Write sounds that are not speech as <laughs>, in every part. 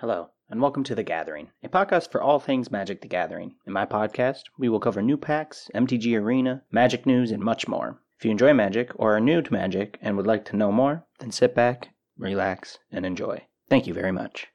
Hello, and welcome to The Gathering, a podcast for all things Magic the Gathering. In my podcast, we will cover new packs, MTG Arena, Magic news, and much more. If you enjoy Magic or are new to Magic and would like to know more, then sit back, relax, and enjoy. Thank you very much.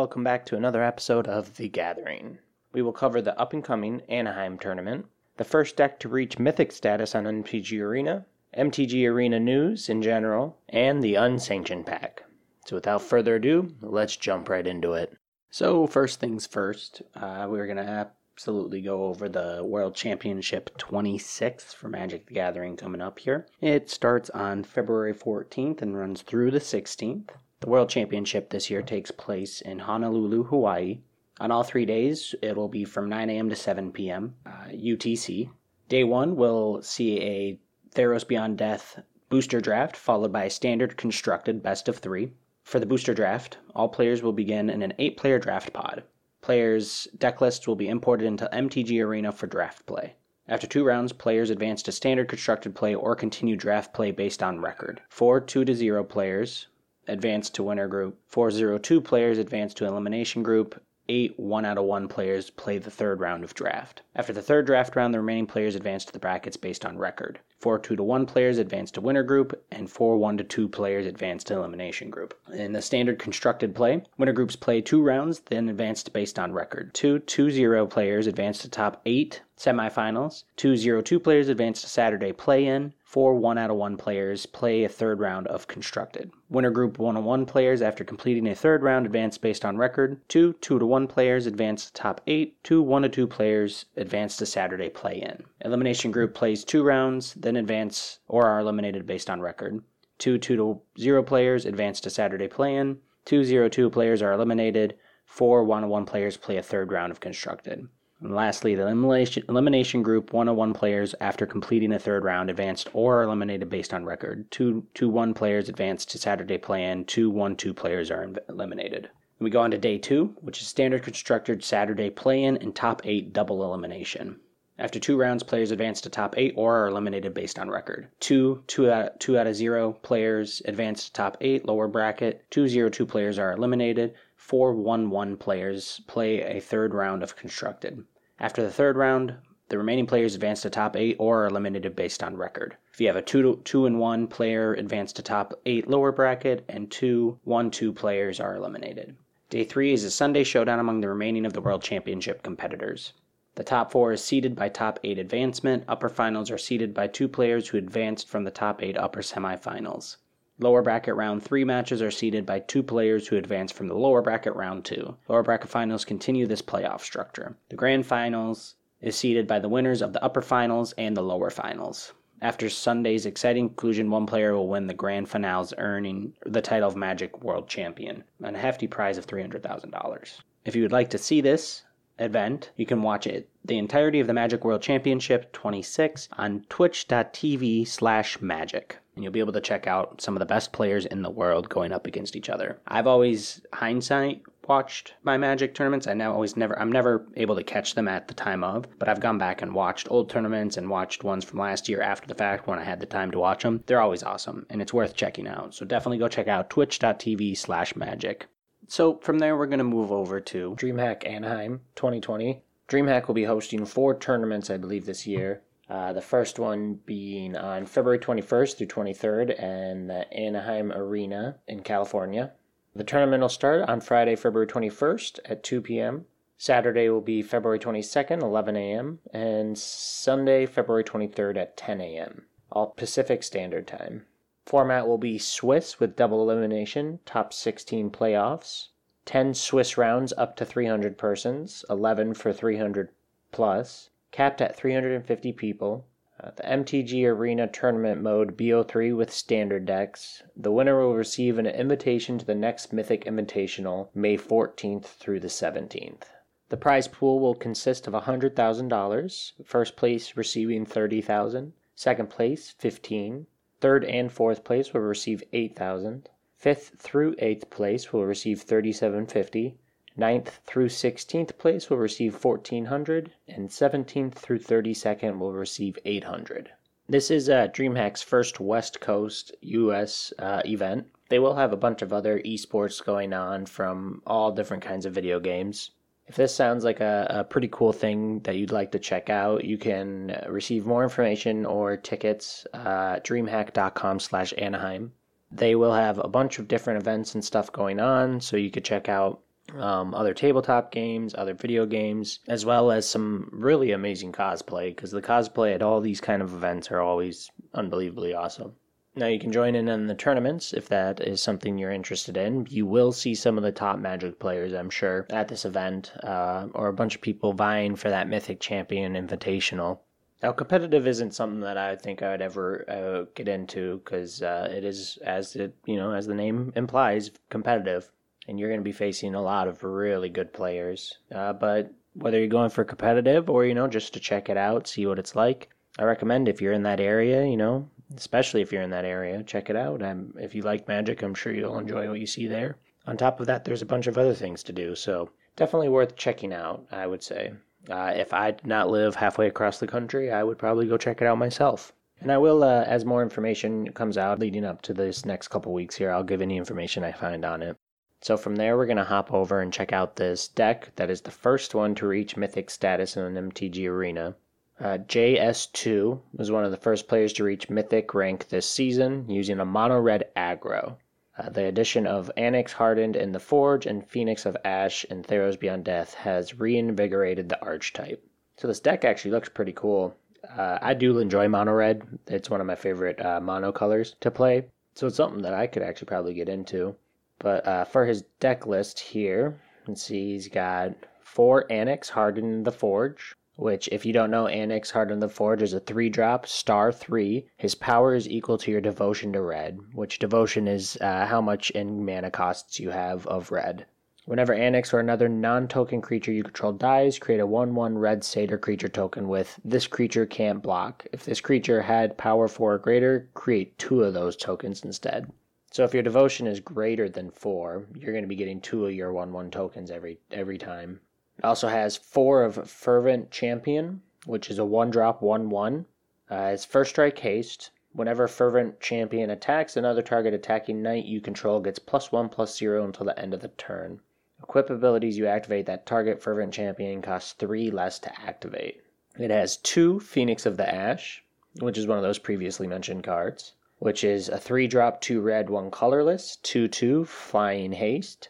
Welcome back to another episode of The Gathering. We will cover the up and coming Anaheim tournament, the first deck to reach mythic status on MTG Arena, MTG Arena news in general, and the unsanctioned pack. So, without further ado, let's jump right into it. So, first things first, uh, we're going to absolutely go over the World Championship 26 for Magic the Gathering coming up here. It starts on February 14th and runs through the 16th. The World Championship this year takes place in Honolulu, Hawaii. On all three days, it will be from 9 a.m. to 7 p.m. Uh, UTC. Day one will see a Theros Beyond Death booster draft, followed by a standard constructed best of three. For the booster draft, all players will begin in an eight player draft pod. Players' deck lists will be imported into MTG Arena for draft play. After two rounds, players advance to standard constructed play or continue draft play based on record. Four 2 to 0 players advance to winner group. 402 players advance to elimination group. Eight 1 out of 1 players play the third round of draft. After the third draft round, the remaining players advance to the brackets based on record. 4 2 to 1 players advance to winner group, and 4 1 to 2 players advance to elimination group. In the standard constructed play, winner groups play two rounds, then advance based on record. 2 2 0 players advance to top 8 semifinals. 2 0 2 players advance to Saturday play in. Four 1 out of 1 players play a third round of constructed. Winner group 1 on 1 players after completing a third round advance based on record. 2 2 to 1 players advance to top 8. 2 1 to 2 players advance to Saturday play in. Elimination group plays two rounds, then advance or are eliminated based on record. 2 2 to 0 players advance to Saturday play in. 2 0 2 players are eliminated. 4 1 on 1 players play a third round of constructed. And lastly, the elimination, elimination group 101 players after completing a third round advanced or eliminated based on record. 2 2 1 players advance to Saturday play in, 2 1 2 players are eliminated. And we go on to day 2, which is standard constructed Saturday play in and top 8 double elimination. After two rounds, players advance to top 8 or are eliminated based on record. 2 2 out, two out of 0 players advance to top 8 lower bracket. 2 0 2 players are eliminated. 4 1 1 players play a third round of constructed. After the third round, the remaining players advance to top 8 or are eliminated based on record. If you have a 2 2 and 1 player advance to top 8 lower bracket and 2 1 2 players are eliminated. Day 3 is a Sunday showdown among the remaining of the World Championship competitors. The top 4 is seeded by top 8 advancement. Upper finals are seeded by two players who advanced from the top 8 upper semifinals. Lower bracket round 3 matches are seeded by two players who advance from the lower bracket round 2. Lower bracket finals continue this playoff structure. The grand finals is seeded by the winners of the upper finals and the lower finals. After Sunday's exciting conclusion, one player will win the grand finals, earning the title of Magic World Champion and a hefty prize of $300,000. If you would like to see this event, you can watch it the entirety of the Magic World Championship 26 on twitch.tv slash magic and you'll be able to check out some of the best players in the world going up against each other. I've always hindsight watched my Magic tournaments. I now always never I'm never able to catch them at the time of, but I've gone back and watched old tournaments and watched ones from last year after the fact when I had the time to watch them. They're always awesome and it's worth checking out. So definitely go check out twitch.tv slash magic. So from there we're gonna move over to DreamHack Anaheim 2020. DreamHack will be hosting four tournaments, I believe, this year. Uh, the first one being on February 21st through 23rd in the Anaheim Arena in California. The tournament will start on Friday, February 21st at 2 p.m. Saturday will be February 22nd, 11 a.m., and Sunday, February 23rd at 10 a.m., all Pacific Standard Time. Format will be Swiss with double elimination, top 16 playoffs, 10 Swiss rounds up to 300 persons, 11 for 300 plus, capped at 350 people. Uh, the MTG Arena Tournament Mode BO3 with standard decks. The winner will receive an invitation to the next Mythic Invitational, May 14th through the 17th. The prize pool will consist of $100,000, first place receiving $30,000, second place 15, third and fourth place will receive $8,000. Fifth through eighth place will receive 3750. Ninth through 16th place will receive 1400, and 17th through 32nd will receive 800. This is uh, DreamHack's first West Coast US uh, event. They will have a bunch of other esports going on from all different kinds of video games. If this sounds like a, a pretty cool thing that you'd like to check out, you can receive more information or tickets uh, dreamhack.com slash Anaheim. They will have a bunch of different events and stuff going on, so you could check out um, other tabletop games, other video games, as well as some really amazing cosplay, because the cosplay at all these kind of events are always unbelievably awesome. Now you can join in on the tournaments if that is something you're interested in. You will see some of the top Magic players, I'm sure, at this event, uh, or a bunch of people vying for that Mythic Champion Invitational. Now, competitive isn't something that I think I'd ever uh, get into because uh, it is, as it you know, as the name implies, competitive, and you're going to be facing a lot of really good players. Uh, but whether you're going for competitive or you know just to check it out, see what it's like, I recommend if you're in that area, you know, especially if you're in that area, check it out. Um, if you like Magic, I'm sure you'll enjoy what you see there. On top of that, there's a bunch of other things to do, so definitely worth checking out. I would say. Uh, if I did not live halfway across the country, I would probably go check it out myself. And I will, uh, as more information comes out leading up to this next couple weeks here, I'll give any information I find on it. So from there, we're going to hop over and check out this deck that is the first one to reach Mythic status in an MTG Arena. Uh, JS2 was one of the first players to reach Mythic rank this season using a mono red aggro. Uh, the addition of Anax Hardened in the Forge and Phoenix of Ash in Theros Beyond Death has reinvigorated the archetype. So this deck actually looks pretty cool. Uh, I do enjoy mono red. It's one of my favorite uh, mono colors to play. So it's something that I could actually probably get into. But uh, for his deck list here, let's see, he's got four Anax Hardened the Forge, which, if you don't know, Anax Hardened the Forge is a three drop, star three. His power is equal to your devotion to red, which devotion is uh, how much in mana costs you have of red. Whenever Anax or another non token creature you control dies, create a 1 1 red satyr creature token with this creature can't block. If this creature had power 4 or greater, create two of those tokens instead. So if your devotion is greater than 4, you're going to be getting two of your 1 1 tokens every every time. It also has four of Fervent Champion, which is a one drop 1 1. Uh, it's first strike haste. Whenever Fervent Champion attacks another target attacking knight you control gets plus 1 plus 0 until the end of the turn. Equip abilities you activate that target Fervent Champion costs 3 less to activate. It has two Phoenix of the Ash, which is one of those previously mentioned cards, which is a 3 drop 2 red 1 colorless, 2 2 flying haste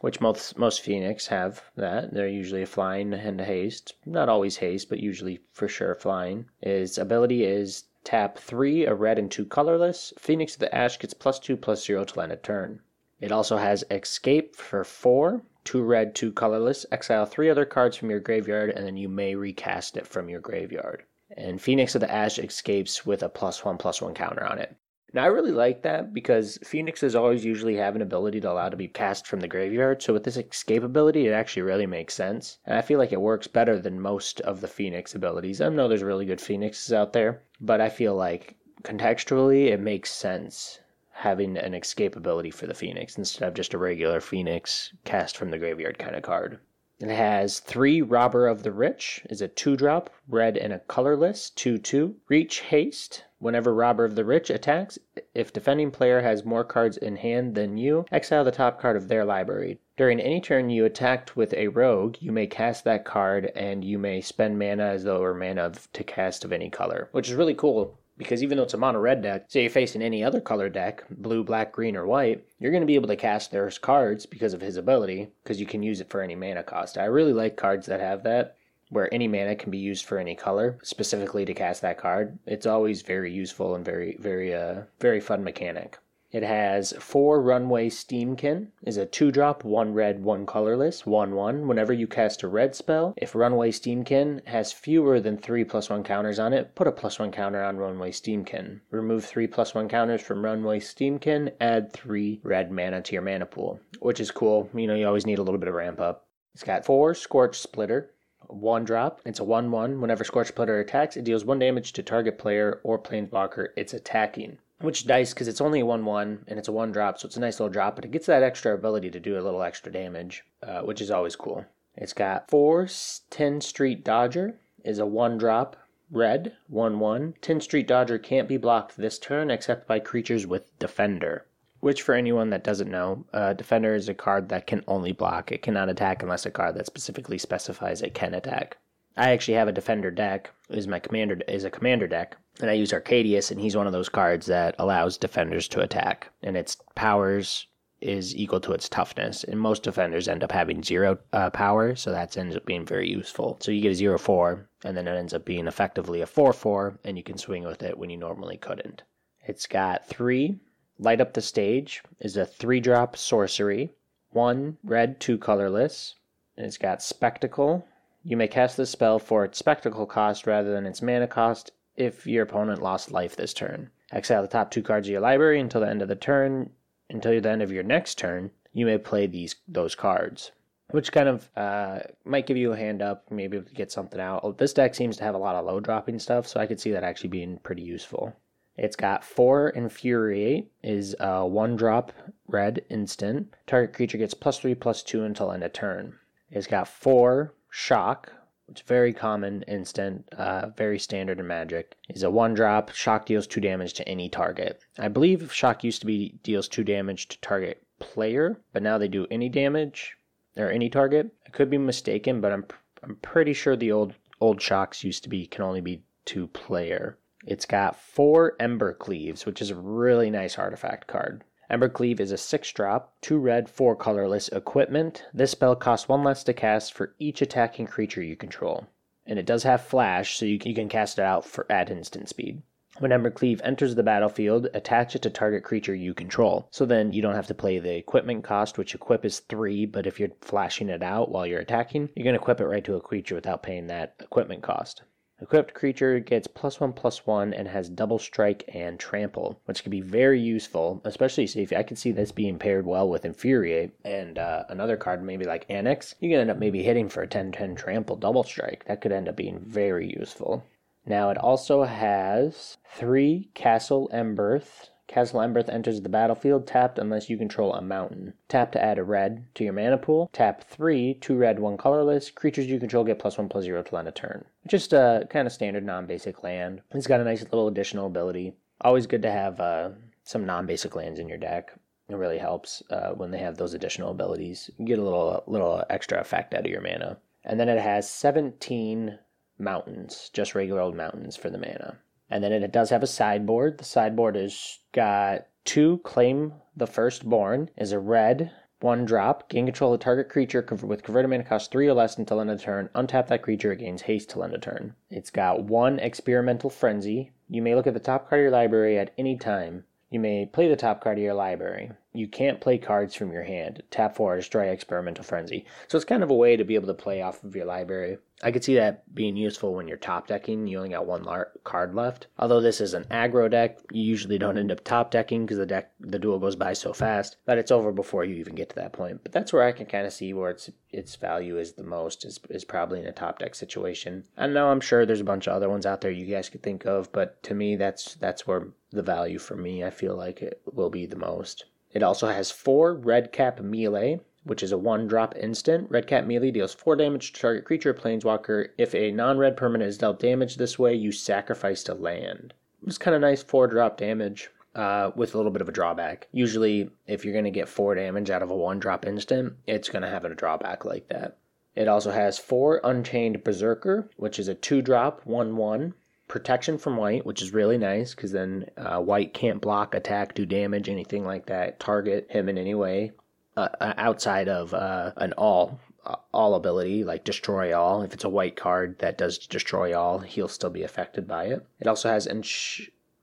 which most most Phoenix have that. They're usually flying and haste. Not always haste, but usually for sure flying. His ability is tap three, a red and two colorless. Phoenix of the Ash gets plus two plus zero to end a turn. It also has escape for four, two red, two colorless. Exile three other cards from your graveyard, and then you may recast it from your graveyard. And Phoenix of the Ash escapes with a plus one plus one counter on it. Now I really like that because Phoenixes always usually have an ability to allow to be cast from the graveyard. So with this escape ability, it actually really makes sense. And I feel like it works better than most of the Phoenix abilities. I know there's really good Phoenixes out there, but I feel like contextually it makes sense having an escape ability for the Phoenix instead of just a regular Phoenix cast from the graveyard kind of card. It has three Robber of the Rich, is a two drop, red and a colorless, 2 2. Reach Haste. Whenever Robber of the Rich attacks, if defending player has more cards in hand than you, exile the top card of their library. During any turn you attacked with a rogue, you may cast that card and you may spend mana as though it were mana of, to cast of any color, which is really cool because even though it's a mono red deck, say you're facing any other color deck, blue, black, green, or white, you're going to be able to cast their cards because of his ability, because you can use it for any mana cost. I really like cards that have that, where any mana can be used for any color, specifically to cast that card. It's always very useful and very, very, uh, very fun mechanic. It has four Runaway Steamkin, is a two drop, one red, one colorless, one one. Whenever you cast a red spell, if Runaway Steamkin has fewer than three plus one counters on it, put a plus one counter on Runaway Steamkin. Remove three plus one counters from Runaway Steamkin, add three red mana to your mana pool, which is cool. You know, you always need a little bit of ramp up. It's got four Scorch Spitter, one drop. It's a 1 1. Whenever Scorch Spitter attacks, it deals one damage to target player or planeswalker it's attacking. which is nice because it's only a 1 1 and it's a 1 drop, so it's a nice little drop, but it gets that extra ability to do a little extra damage, uh, which is always cool. It's got 4 Tin Street Dodger, is a 1 drop, red, 1 1. Tin Street Dodger can't be blocked this turn except by creatures with Defender. Which, for anyone that doesn't know, uh, Defender is a card that can only block. It cannot attack unless a card that specifically specifies it can attack. I actually have a Defender deck. Is my commander is a commander deck, and I use Arcadius, and he's one of those cards that allows defenders to attack, and its powers is equal to its toughness. And most defenders end up having zero uh, power, so that ends up being very useful. So you get a zero four, and then it ends up being effectively a four four, and you can swing with it when you normally couldn't. It's got three Light Up the Stage is a three drop sorcery, one red, two colorless. and It's got Spectacle. You may cast this spell for its spectacle cost rather than its mana cost if your opponent lost life this turn. Exile the top two cards of your library until the end of the turn. Until the end of your next turn, you may play these those cards, which kind of uh, might give you a hand up, maybe get something out. This deck seems to have a lot of low dropping stuff, so I could see that actually being pretty useful. It's got four Infuriate, is a one drop red instant. Target creature gets plus three plus two until end of turn. It's got four Shock, which is very common instant, uh, very standard in Magic. Is a one drop. Shock deals two damage to any target. I believe Shock used to be deals two damage to target player, but now they do any damage or any target. I could be mistaken, but I'm I'm pretty sure the old old shocks used to be can only be to player. It's got four Embercleaves, which is a really nice artifact card. Embercleave is a 6 drop, 2 red, 4 colorless equipment. This spell costs 1 less to cast for each attacking creature you control. And it does have flash, so you can, cast it out for at instant speed. When Embercleave enters the battlefield, attach it to target creature you control. So then you don't have to play the equipment cost, which equip is 3, but if you're flashing it out while you're attacking, you're going to equip it right to a creature without paying that equipment cost. Equipped creature gets plus one plus one and has double strike and trample, which can be very useful, especially if I can see this being paired well with Infuriate and uh, another card maybe like Anax. You can end up maybe hitting for a 10-10 trample double strike. That could end up being very useful. Now it also has three Castle Embereth Castle Embereth enters the battlefield tapped unless you control a mountain. Tap to add a red to your mana pool. Tap 3, 2 red, 1 colorless. Creatures you control get plus 1 plus 0 to end a turn. Just a kind of standard non basic land. It's got a nice little additional ability. Always good to have uh, some non basic lands in your deck. It really helps uh, when they have those additional abilities. You get a little little extra effect out of your mana. And then it has 17 mountains, just regular old mountains for the mana. And then it does have a sideboard. The sideboard has got two claim the firstborn is a red one drop. Gain control of target creature with converted mana cost three or less until end of turn. Untap that creature. It gains haste till end of turn. It's got one experimental frenzy. You may look at the top card of your library at any time. You may play the top card of your library you can't play cards from your hand. Tap four, destroy experimental frenzy. So it's kind of a way to be able to play off of your library. I could see that being useful when you're top decking. You only got one lar- card left. Although this is an aggro deck, you usually don't end up top decking because the deck the duel goes by so fast that it's over before you even get to that point. But that's where I can kind of see where its its value is the most is is probably in a top deck situation. I know I'm sure there's a bunch of other ones out there you guys could think of, but to me that's that's where the value for me I feel like it will be the most. It also has four Redcap Melee, which is a one drop instant. Redcap Melee deals four damage to target creature planeswalker. If a non red permanent is dealt damage this way, you sacrifice to land. It's kind of nice four drop damage. Uh, with a little bit of a drawback. Usually, if you're going to get four damage out of a one drop instant, it's going to have a drawback like that. It also has four Unchained Berserker, which is a two drop, 1 1 protection from white, which is really nice because then uh, white can't block, attack, do damage, anything like that, target him in any way uh, uh outside of uh, an all uh, all ability like destroy all. If it's a white card that does destroy all, he'll still be affected by it. It also has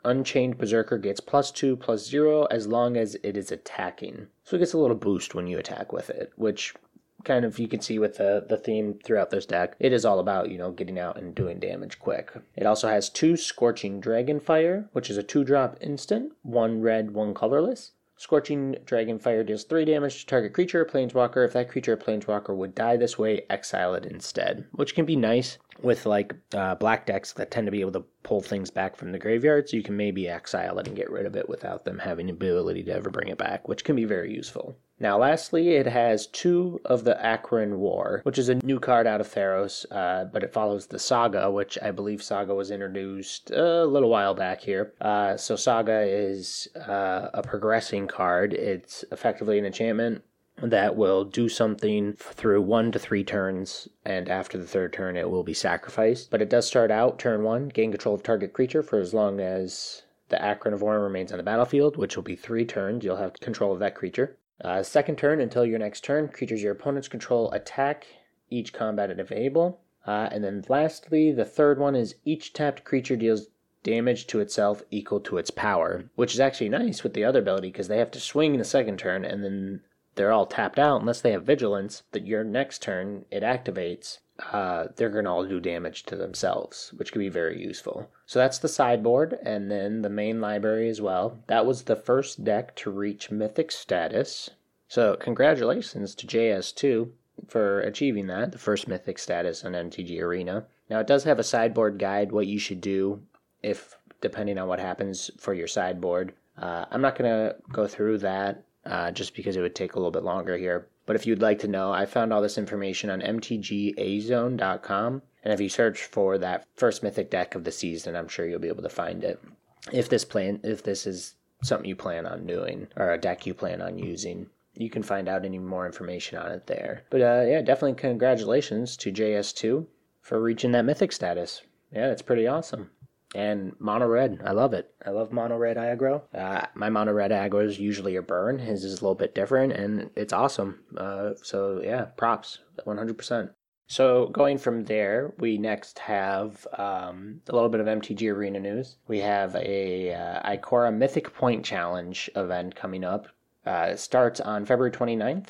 Unchained Berserker gets plus two plus zero as long as it is attacking. So it gets a little boost when you attack with it, which kind of you can see with the, the theme throughout this deck, it is all about, you know, getting out and doing damage quick. It also has two Scorching Dragonfire, which is a two drop instant, one red, one colorless. Scorching Dragonfire deals 3 damage to target creature or planeswalker. If that creature or planeswalker would die this way, exile it instead, which can be nice with like uh, black decks that tend to be able to pull things back from the graveyard, so you can maybe exile it and get rid of it without them having the ability to ever bring it back, which can be very useful. Now, lastly, it has two of the Akroan War, which is a new card out of Theros, uh, but it follows the Saga, which I believe Saga was introduced a little while back here. Uh, so, Saga is uh, a progressing card. It's effectively an enchantment that will do something through one to three turns, and after the third turn, it will be sacrificed. But it does start out turn one, gain control of target creature for as long as the Akroan of War remains on the battlefield, which will be three turns. You'll have control of that creature. Uh, second turn until your next turn, creatures your opponents control attack each combat if able. Uh, and then lastly, the third one is each tapped creature deals damage to itself equal to its power, which is actually nice with the other ability because they have to swing in the second turn and then they're all tapped out unless they have vigilance. That your next turn it activates, uh, they're going to all do damage to themselves, which can be very useful. So that's the sideboard, and then the main library as well. That was the first deck to reach Mythic status. So congratulations to JS2 for achieving that, the first Mythic status on MTG Arena. Now it does have a sideboard guide, what you should do if, depending on what happens for your sideboard. Uh, I'm not going to go through that uh, just because it would take a little bit longer here. But if you'd like to know, I found all this information on mtgazone.com. And if you search for that first mythic deck of the season, I'm sure you'll be able to find it. If this plan, if this is something you plan on doing or a deck you plan on using, you can find out any more information on it there. But uh, yeah, definitely congratulations to JS2 for reaching that mythic status. Yeah, that's pretty awesome and mono red. I love it. I love mono red aggro. Uh, my mono red aggro is usually a burn. His is a little bit different, and it's awesome. Uh, so yeah, props, one hundred percent. So going from there, we next have um, a little bit of MTG Arena news. We have a uh, Ikoria Mythic Point Challenge event coming up. Uh, it starts on February 29th.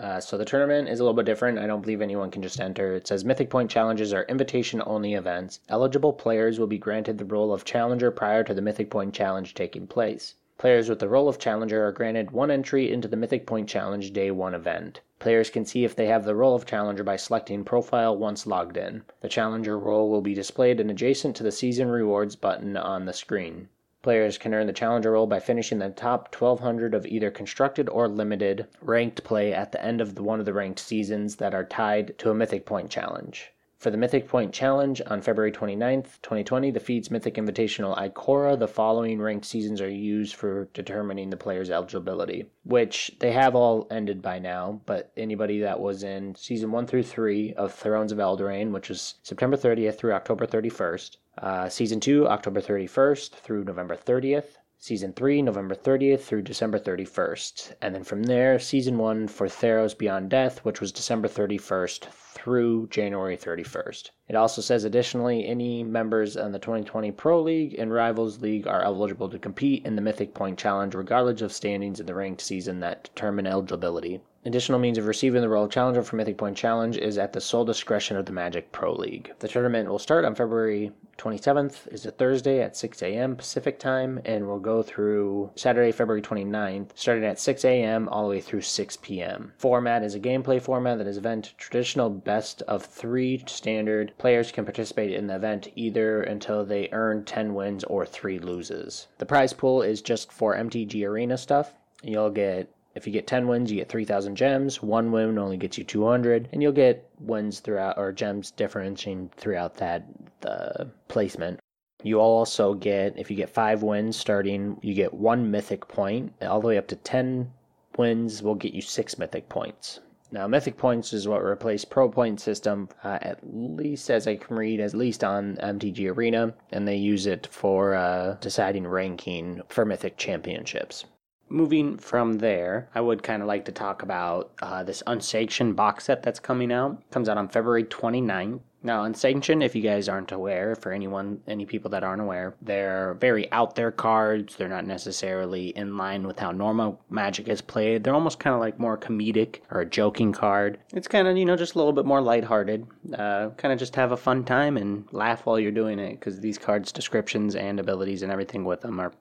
Uh, so the tournament is a little bit different. I don't believe anyone can just enter. It says Mythic Point challenges are invitation only events. Eligible players will be granted the role of challenger prior to the Mythic Point challenge taking place. Players with the role of challenger are granted one entry into the Mythic Point Challenge Day 1 event. Players can see if they have the role of challenger by selecting profile once logged in. The challenger role will be displayed and adjacent to the season rewards button on the screen. Players can earn the challenger role by finishing the top 1200 of either constructed or limited ranked play at the end of one of the ranked seasons that are tied to a Mythic Point challenge. For the Mythic Point Challenge on February 29th, 2020, the Feeds Mythic Invitational Ikoria, the following ranked seasons are used for determining the player's eligibility, which they have all ended by now, but anybody that was in season 1 through 3 of Thrones of Eldraine, which was September 30th through October 31st, uh, season 2, October 31st through November 30th, Season 3, November 30th through December 31st. And then from there, Season 1 for Theros Beyond Death, which was December 31st through January 31st. It also says additionally, any members in the 2020 Pro League and Rivals League are eligible to compete in the Mythic Point Challenge regardless of standings in the ranked season that determine eligibility. Additional means of receiving the of challenger for Mythic Point Challenge is at the sole discretion of the Magic Pro League. The tournament will start on February 27th is a Thursday at 6 a.m. Pacific time, and we'll go through Saturday, February 29th, starting at 6 a.m. all the way through 6 p.m. Format is a gameplay format that is event traditional best of three standard. Players can participate in the event either until they earn 10 wins or 3 loses. The prize pool is just for MTG Arena stuff. You'll get if you get 10 wins, you get 3,000 gems. One win only gets you 200, and you'll get wins throughout, or gems differentiating throughout that the placement. You also get, if you get five wins starting, you get one mythic point. All the way up to 10 wins will get you six mythic points. Now, mythic points is what replaced pro point system, uh, at least as I can read, at least on MTG Arena, and they use it for uh, deciding ranking for mythic championships moving from there, I would kind of like to talk about uh, this unsanctioned box set that's coming out. Comes out on February 29th. Now, Unsanctioned, if you guys aren't aware, for anyone, any people that aren't aware, they're very out there cards. They're not necessarily in line with how normal Magic is played. They're almost kind of like more comedic or a joking card. It's kind of, you know, just a little bit more lighthearted. Uh, kind of just have a fun time and laugh while you're doing it because these cards' descriptions and abilities and everything with them are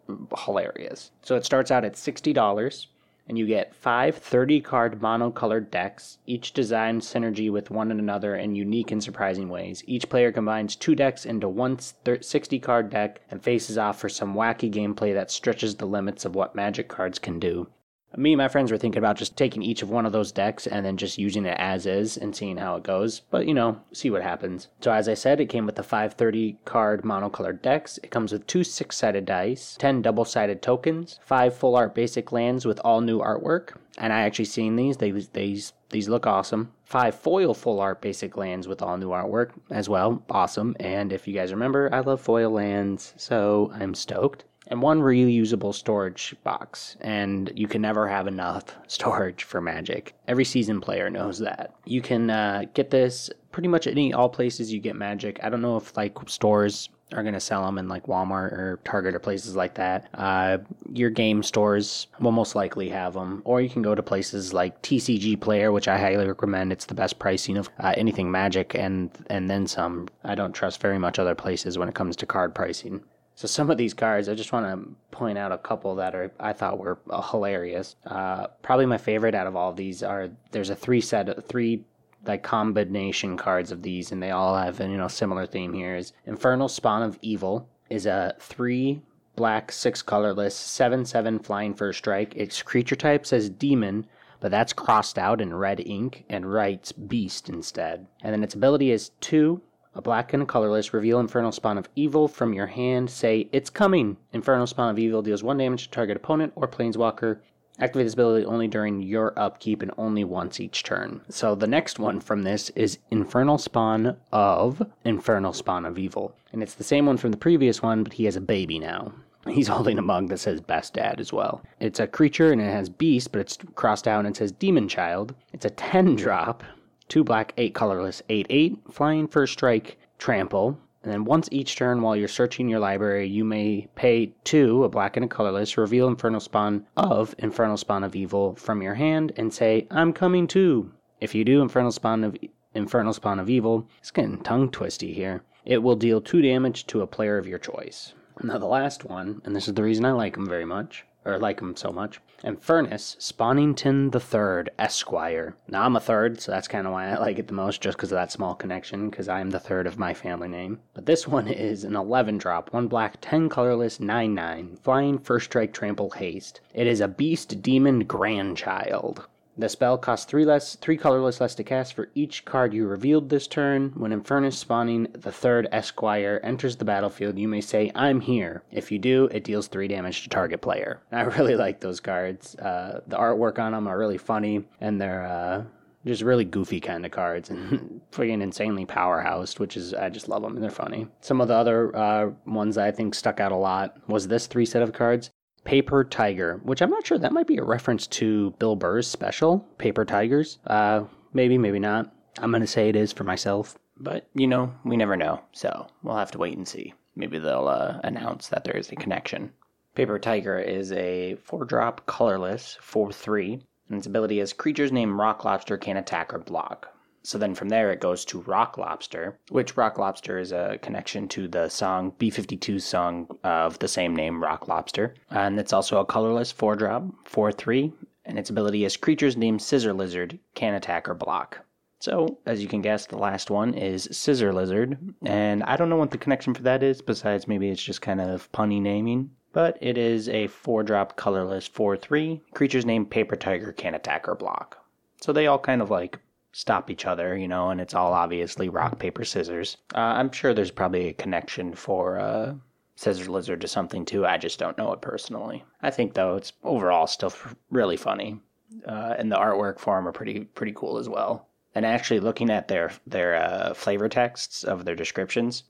hilarious. So it starts out at $60 and you get five 30 card monocolored decks, each designed synergy with one another in unique and surprising ways. Each player combines two decks into one 60 card deck and faces off for some wacky gameplay that stretches the limits of what Magic cards can do. Me and my friends were thinking about just taking each of one of those decks and then just using it as is and seeing how it goes. But you know, see what happens. So as I said, it came with the 530 card monocolored decks. It comes with two six-sided dice, 10 double-sided tokens, five full art basic lands with all new artwork. And I actually seen these. They these these look awesome. Five foil full art basic lands with all new artwork as well. Awesome. And if you guys remember, I love foil lands, so I'm stoked and one reusable storage box. And you can never have enough <laughs> storage for Magic. Every season player knows that. You can uh, get this pretty much any all places you get Magic. I don't know if like stores are going to sell them in like Walmart or Target or places like that. Uh, your game stores will most likely have them, or you can go to places like TCG Player, which I highly recommend. It's the best pricing of uh, anything Magic, and and then some. I don't trust very much other places when it comes to card pricing. So some of these cards, I just want to point out a couple that are I thought were uh, hilarious. Uh, probably my favorite out of all of these are there's a three set three like combination cards of these, and they all have a you know similar theme here. Is Infernal Spawn of Evil is a three black six colorless seven seven flying first strike. Its creature type says demon, but that's crossed out in red ink and writes beast instead. And then its ability is two a black and a colorless, reveal Infernal Spawn of Evil from your hand. Say, It's coming! Infernal Spawn of Evil deals 1 damage to target opponent or planeswalker. Activate this ability only during your upkeep and only once each turn. So the next one from this is Infernal Spawn of Infernal Spawn of Evil. And it's the same one from the previous one, but he has a baby now. <laughs> He's holding a mug that says Best Dad as well. It's a creature and it has Beast, but it's crossed out and it says Demon Child. It's a 10 drop, two black, eight colorless, eight eight, flying first strike, trample. And then once each turn while you're searching your library, you may pay two, a black and a colorless, reveal Infernal Spawn of Infernal Spawn of Evil from your hand and say, I'm coming too. If you do Infernal Spawn of Infernal Spawn of Evil, it's getting tongue twisty here. It will deal two damage to a player of your choice. Now the last one, and this is the reason I like him very much, or like him so much. And Furnace Spawnington the Third Esquire. Now I'm a third, so that's kind of why I <laughs> like it the most, just because of that small connection, because I'm the third of my family name. But this <laughs> one is an 11 drop, one black, 10 colorless, 9 9, flying first strike, trample, haste. It is a beast demon grandchild. The spell costs three less, three colorless less to cast for each card you revealed this turn. When Infernius spawning the third Esquire enters the battlefield, you may say, "I'm here." If you do, it deals three damage to target player. <laughs> I really like those cards. Uh, the artwork on them are really funny, and they're uh, just really goofy kind of cards and <laughs> freaking insanely powerhoused, which is I just love them and they're funny. Some of the other uh, ones I think stuck out a lot was this three set of cards. Paper Tiger, which I'm not sure that might be a reference to Bill Burr's special, Paper Tigers. Uh, maybe, maybe not. I'm going to say it is for myself. But, you know, we never know. So we'll have to wait and see. Maybe they'll uh, announce that there is a connection. Paper Tiger is a 4 drop, colorless, 4 3, and its ability is creatures named Rock Lobster can attack or block. So then from there it goes to Rock Lobster, which Rock Lobster is a connection to the song B52's song of the same name, Rock Lobster. And it's also a colorless 4 drop, 4 3, and its ability is creatures named Scissor Lizard can attack or block. So, as you can guess, the last one is Scissor Lizard, and I don't know what the connection for that is, besides maybe it's just kind of punny naming. But it is a 4 drop colorless 4 3. Creatures named Paper Tiger can attack or block. So they all kind of like stop each other, you know, and it's all obviously rock, paper, scissors. Uh, I'm sure there's probably a connection for uh, Scissor Lizard to something too. I just don't know it personally. I think though it's overall still really funny, uh, and the artwork for them are pretty pretty cool as well. And actually, looking at their their uh, flavor texts of their descriptions,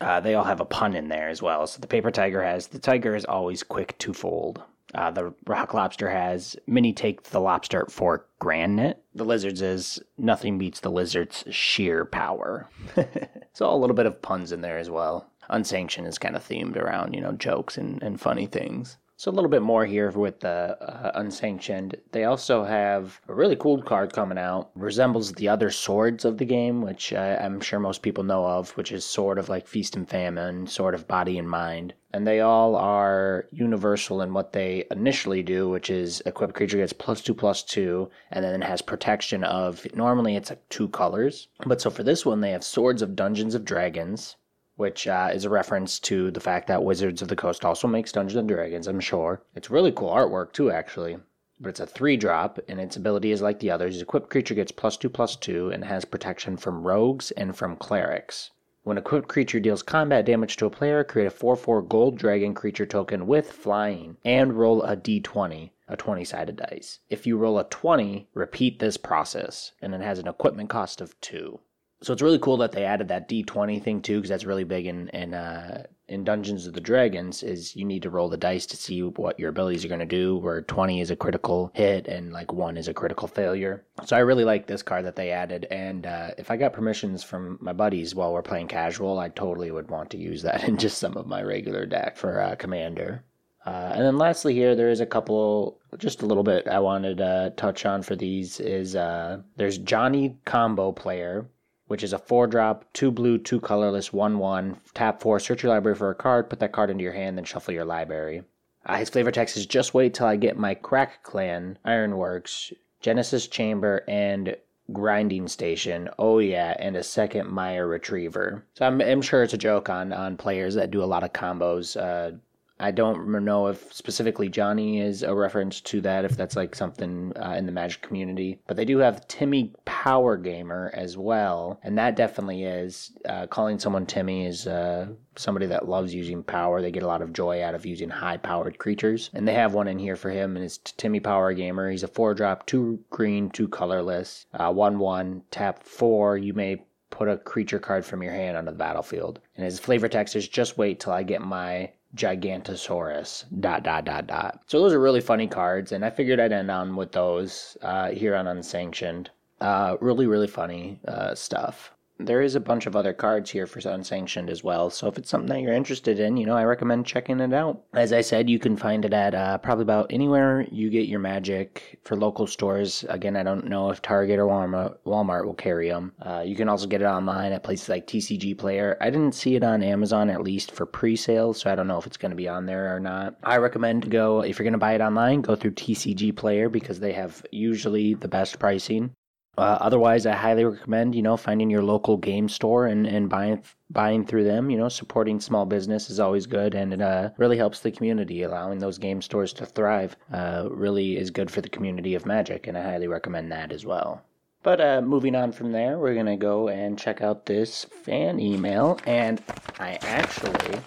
uh, they all have a pun in there as well. So the paper tiger has the tiger is always quick to fold. Uh, the rock lobster has mini take the lobster for granite. The lizards is nothing beats the lizard's sheer power. <laughs> so a little bit of puns in there as well. Unsanctioned is kind of themed around, you know, jokes and, and funny things. So a little bit more here with the uh, unsanctioned. They also have a really cool card coming out. Resembles the other swords of the game, which uh, I'm sure most people know of, which is sort of like Feast and Famine, sort of Body and Mind. And they all are universal in what they initially do, which is equip creature gets plus two plus two, and then has protection of normally it's like two colors. But so for this one, they have Swords of Dungeons of Dragons, which uh, is a reference to the fact that Wizards of the Coast also makes Dungeons and Dragons, I'm sure. It's really cool artwork, too, actually. But it's a three drop, and its ability is like the others. Equipped creature gets plus two plus two and has protection from rogues and from clerics. When a equipped creature deals combat damage to a player, create a 4 4 gold dragon creature token with flying and roll a d20, a 20 sided dice. If you roll a 20, repeat this process, and it has an equipment cost of 2 so it's really cool that they added that D20 thing too, because that's really big in in uh, in Dungeons of the Dragons. Is you need to roll the dice to see what your abilities are going to do. Where 20 is a critical hit and like one is a critical failure. So I really like this card that they added. And uh, if I got permissions from my buddies while we're playing casual, I totally would want to use that <laughs> in just some of my regular deck for uh, Commander. Uh, and then lastly, here there is a couple, just a little bit I wanted to touch on for these is uh, there's Johnny Combo Player, which is a four drop, two blue, two colorless, one one. Tap four, search your library for a card, put that card into your hand, then shuffle your library. Uh, his flavor text is just wait till I get my Krark-Clan, Ironworks, Genesis Chamber, and grinding station. Oh yeah, and a second Myr Retriever. So I'm, I'm sure it's a joke on on players that do a lot of combos. Uh, I don't know if specifically Johnny is a reference to that, if that's like something uh, in the Magic community. But they do have Timmy Power Gamer as well, and that definitely is. Uh, calling someone Timmy is uh, somebody that loves using power. They get a lot of joy out of using high powered creatures. And they have one in here for him, and it's Timmy Power Gamer. He's a four drop, two green, two colorless, uh, one one, tap four. You may put a creature card from your hand onto the battlefield. And his flavor text is just wait till I get my Gigantosaurus. Dot dot dot dot. So those are really funny cards, and I figured I'd end on with those uh, here on Unsanctioned. Uh, really, really funny uh, stuff there is a bunch of other cards here for unsanctioned as well. So if it's something that you're interested in, you know, I recommend checking it out. As I said, you can find it at uh, probably about anywhere you get your magic for local stores. Again, I don't know if Target or Walmart, will carry them. Uh, you can also get it online at places like TCG Player. I didn't see it on Amazon at least for pre-sale, so I don't know if it's going to be on there or not. I recommend go if you're going to buy it online, go through TCG Player because they have usually the best pricing. Uh, otherwise, I highly recommend you know finding your local game store and, and buying buying through them. You know, supporting small business is always good, and it uh, really helps the community. Allowing those game stores to thrive uh, really is good for the community of Magic, and I highly recommend that as well. But uh, moving on from there, we're gonna go and check out this fan email, and I actually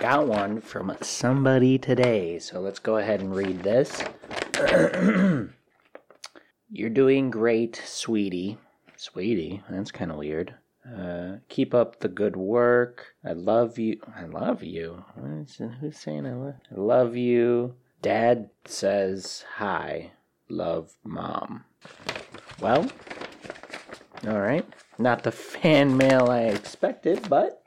got one from somebody today. So let's go ahead and read this. <clears throat> You're doing great, sweetie. Sweetie? That's kind of weird. Uh, keep up the good work. I love you. I love you. Who's saying I love? I love you. Dad says hi. Love, mom. Well, all right. Not the fan mail I expected, but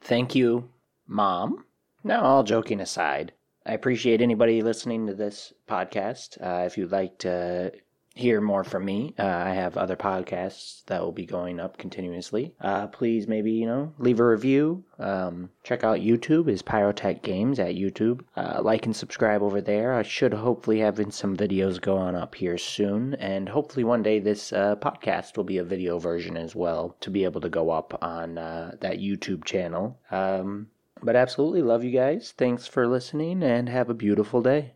thank you, mom. Now, all joking aside, I appreciate anybody listening to this podcast. Uh, if you'd like to hear more from me, uh, I have other podcasts that will be going up continuously. Uh, please, maybe you know, leave a review. Um, check out YouTube is Pyrotech Games at YouTube. Uh, like and subscribe over there. I should hopefully have some videos going up here soon, and hopefully one day this uh, podcast will be a video version as well to be able to go up on uh, that YouTube channel. Um, but absolutely love you guys. Thanks for listening, and have a beautiful day.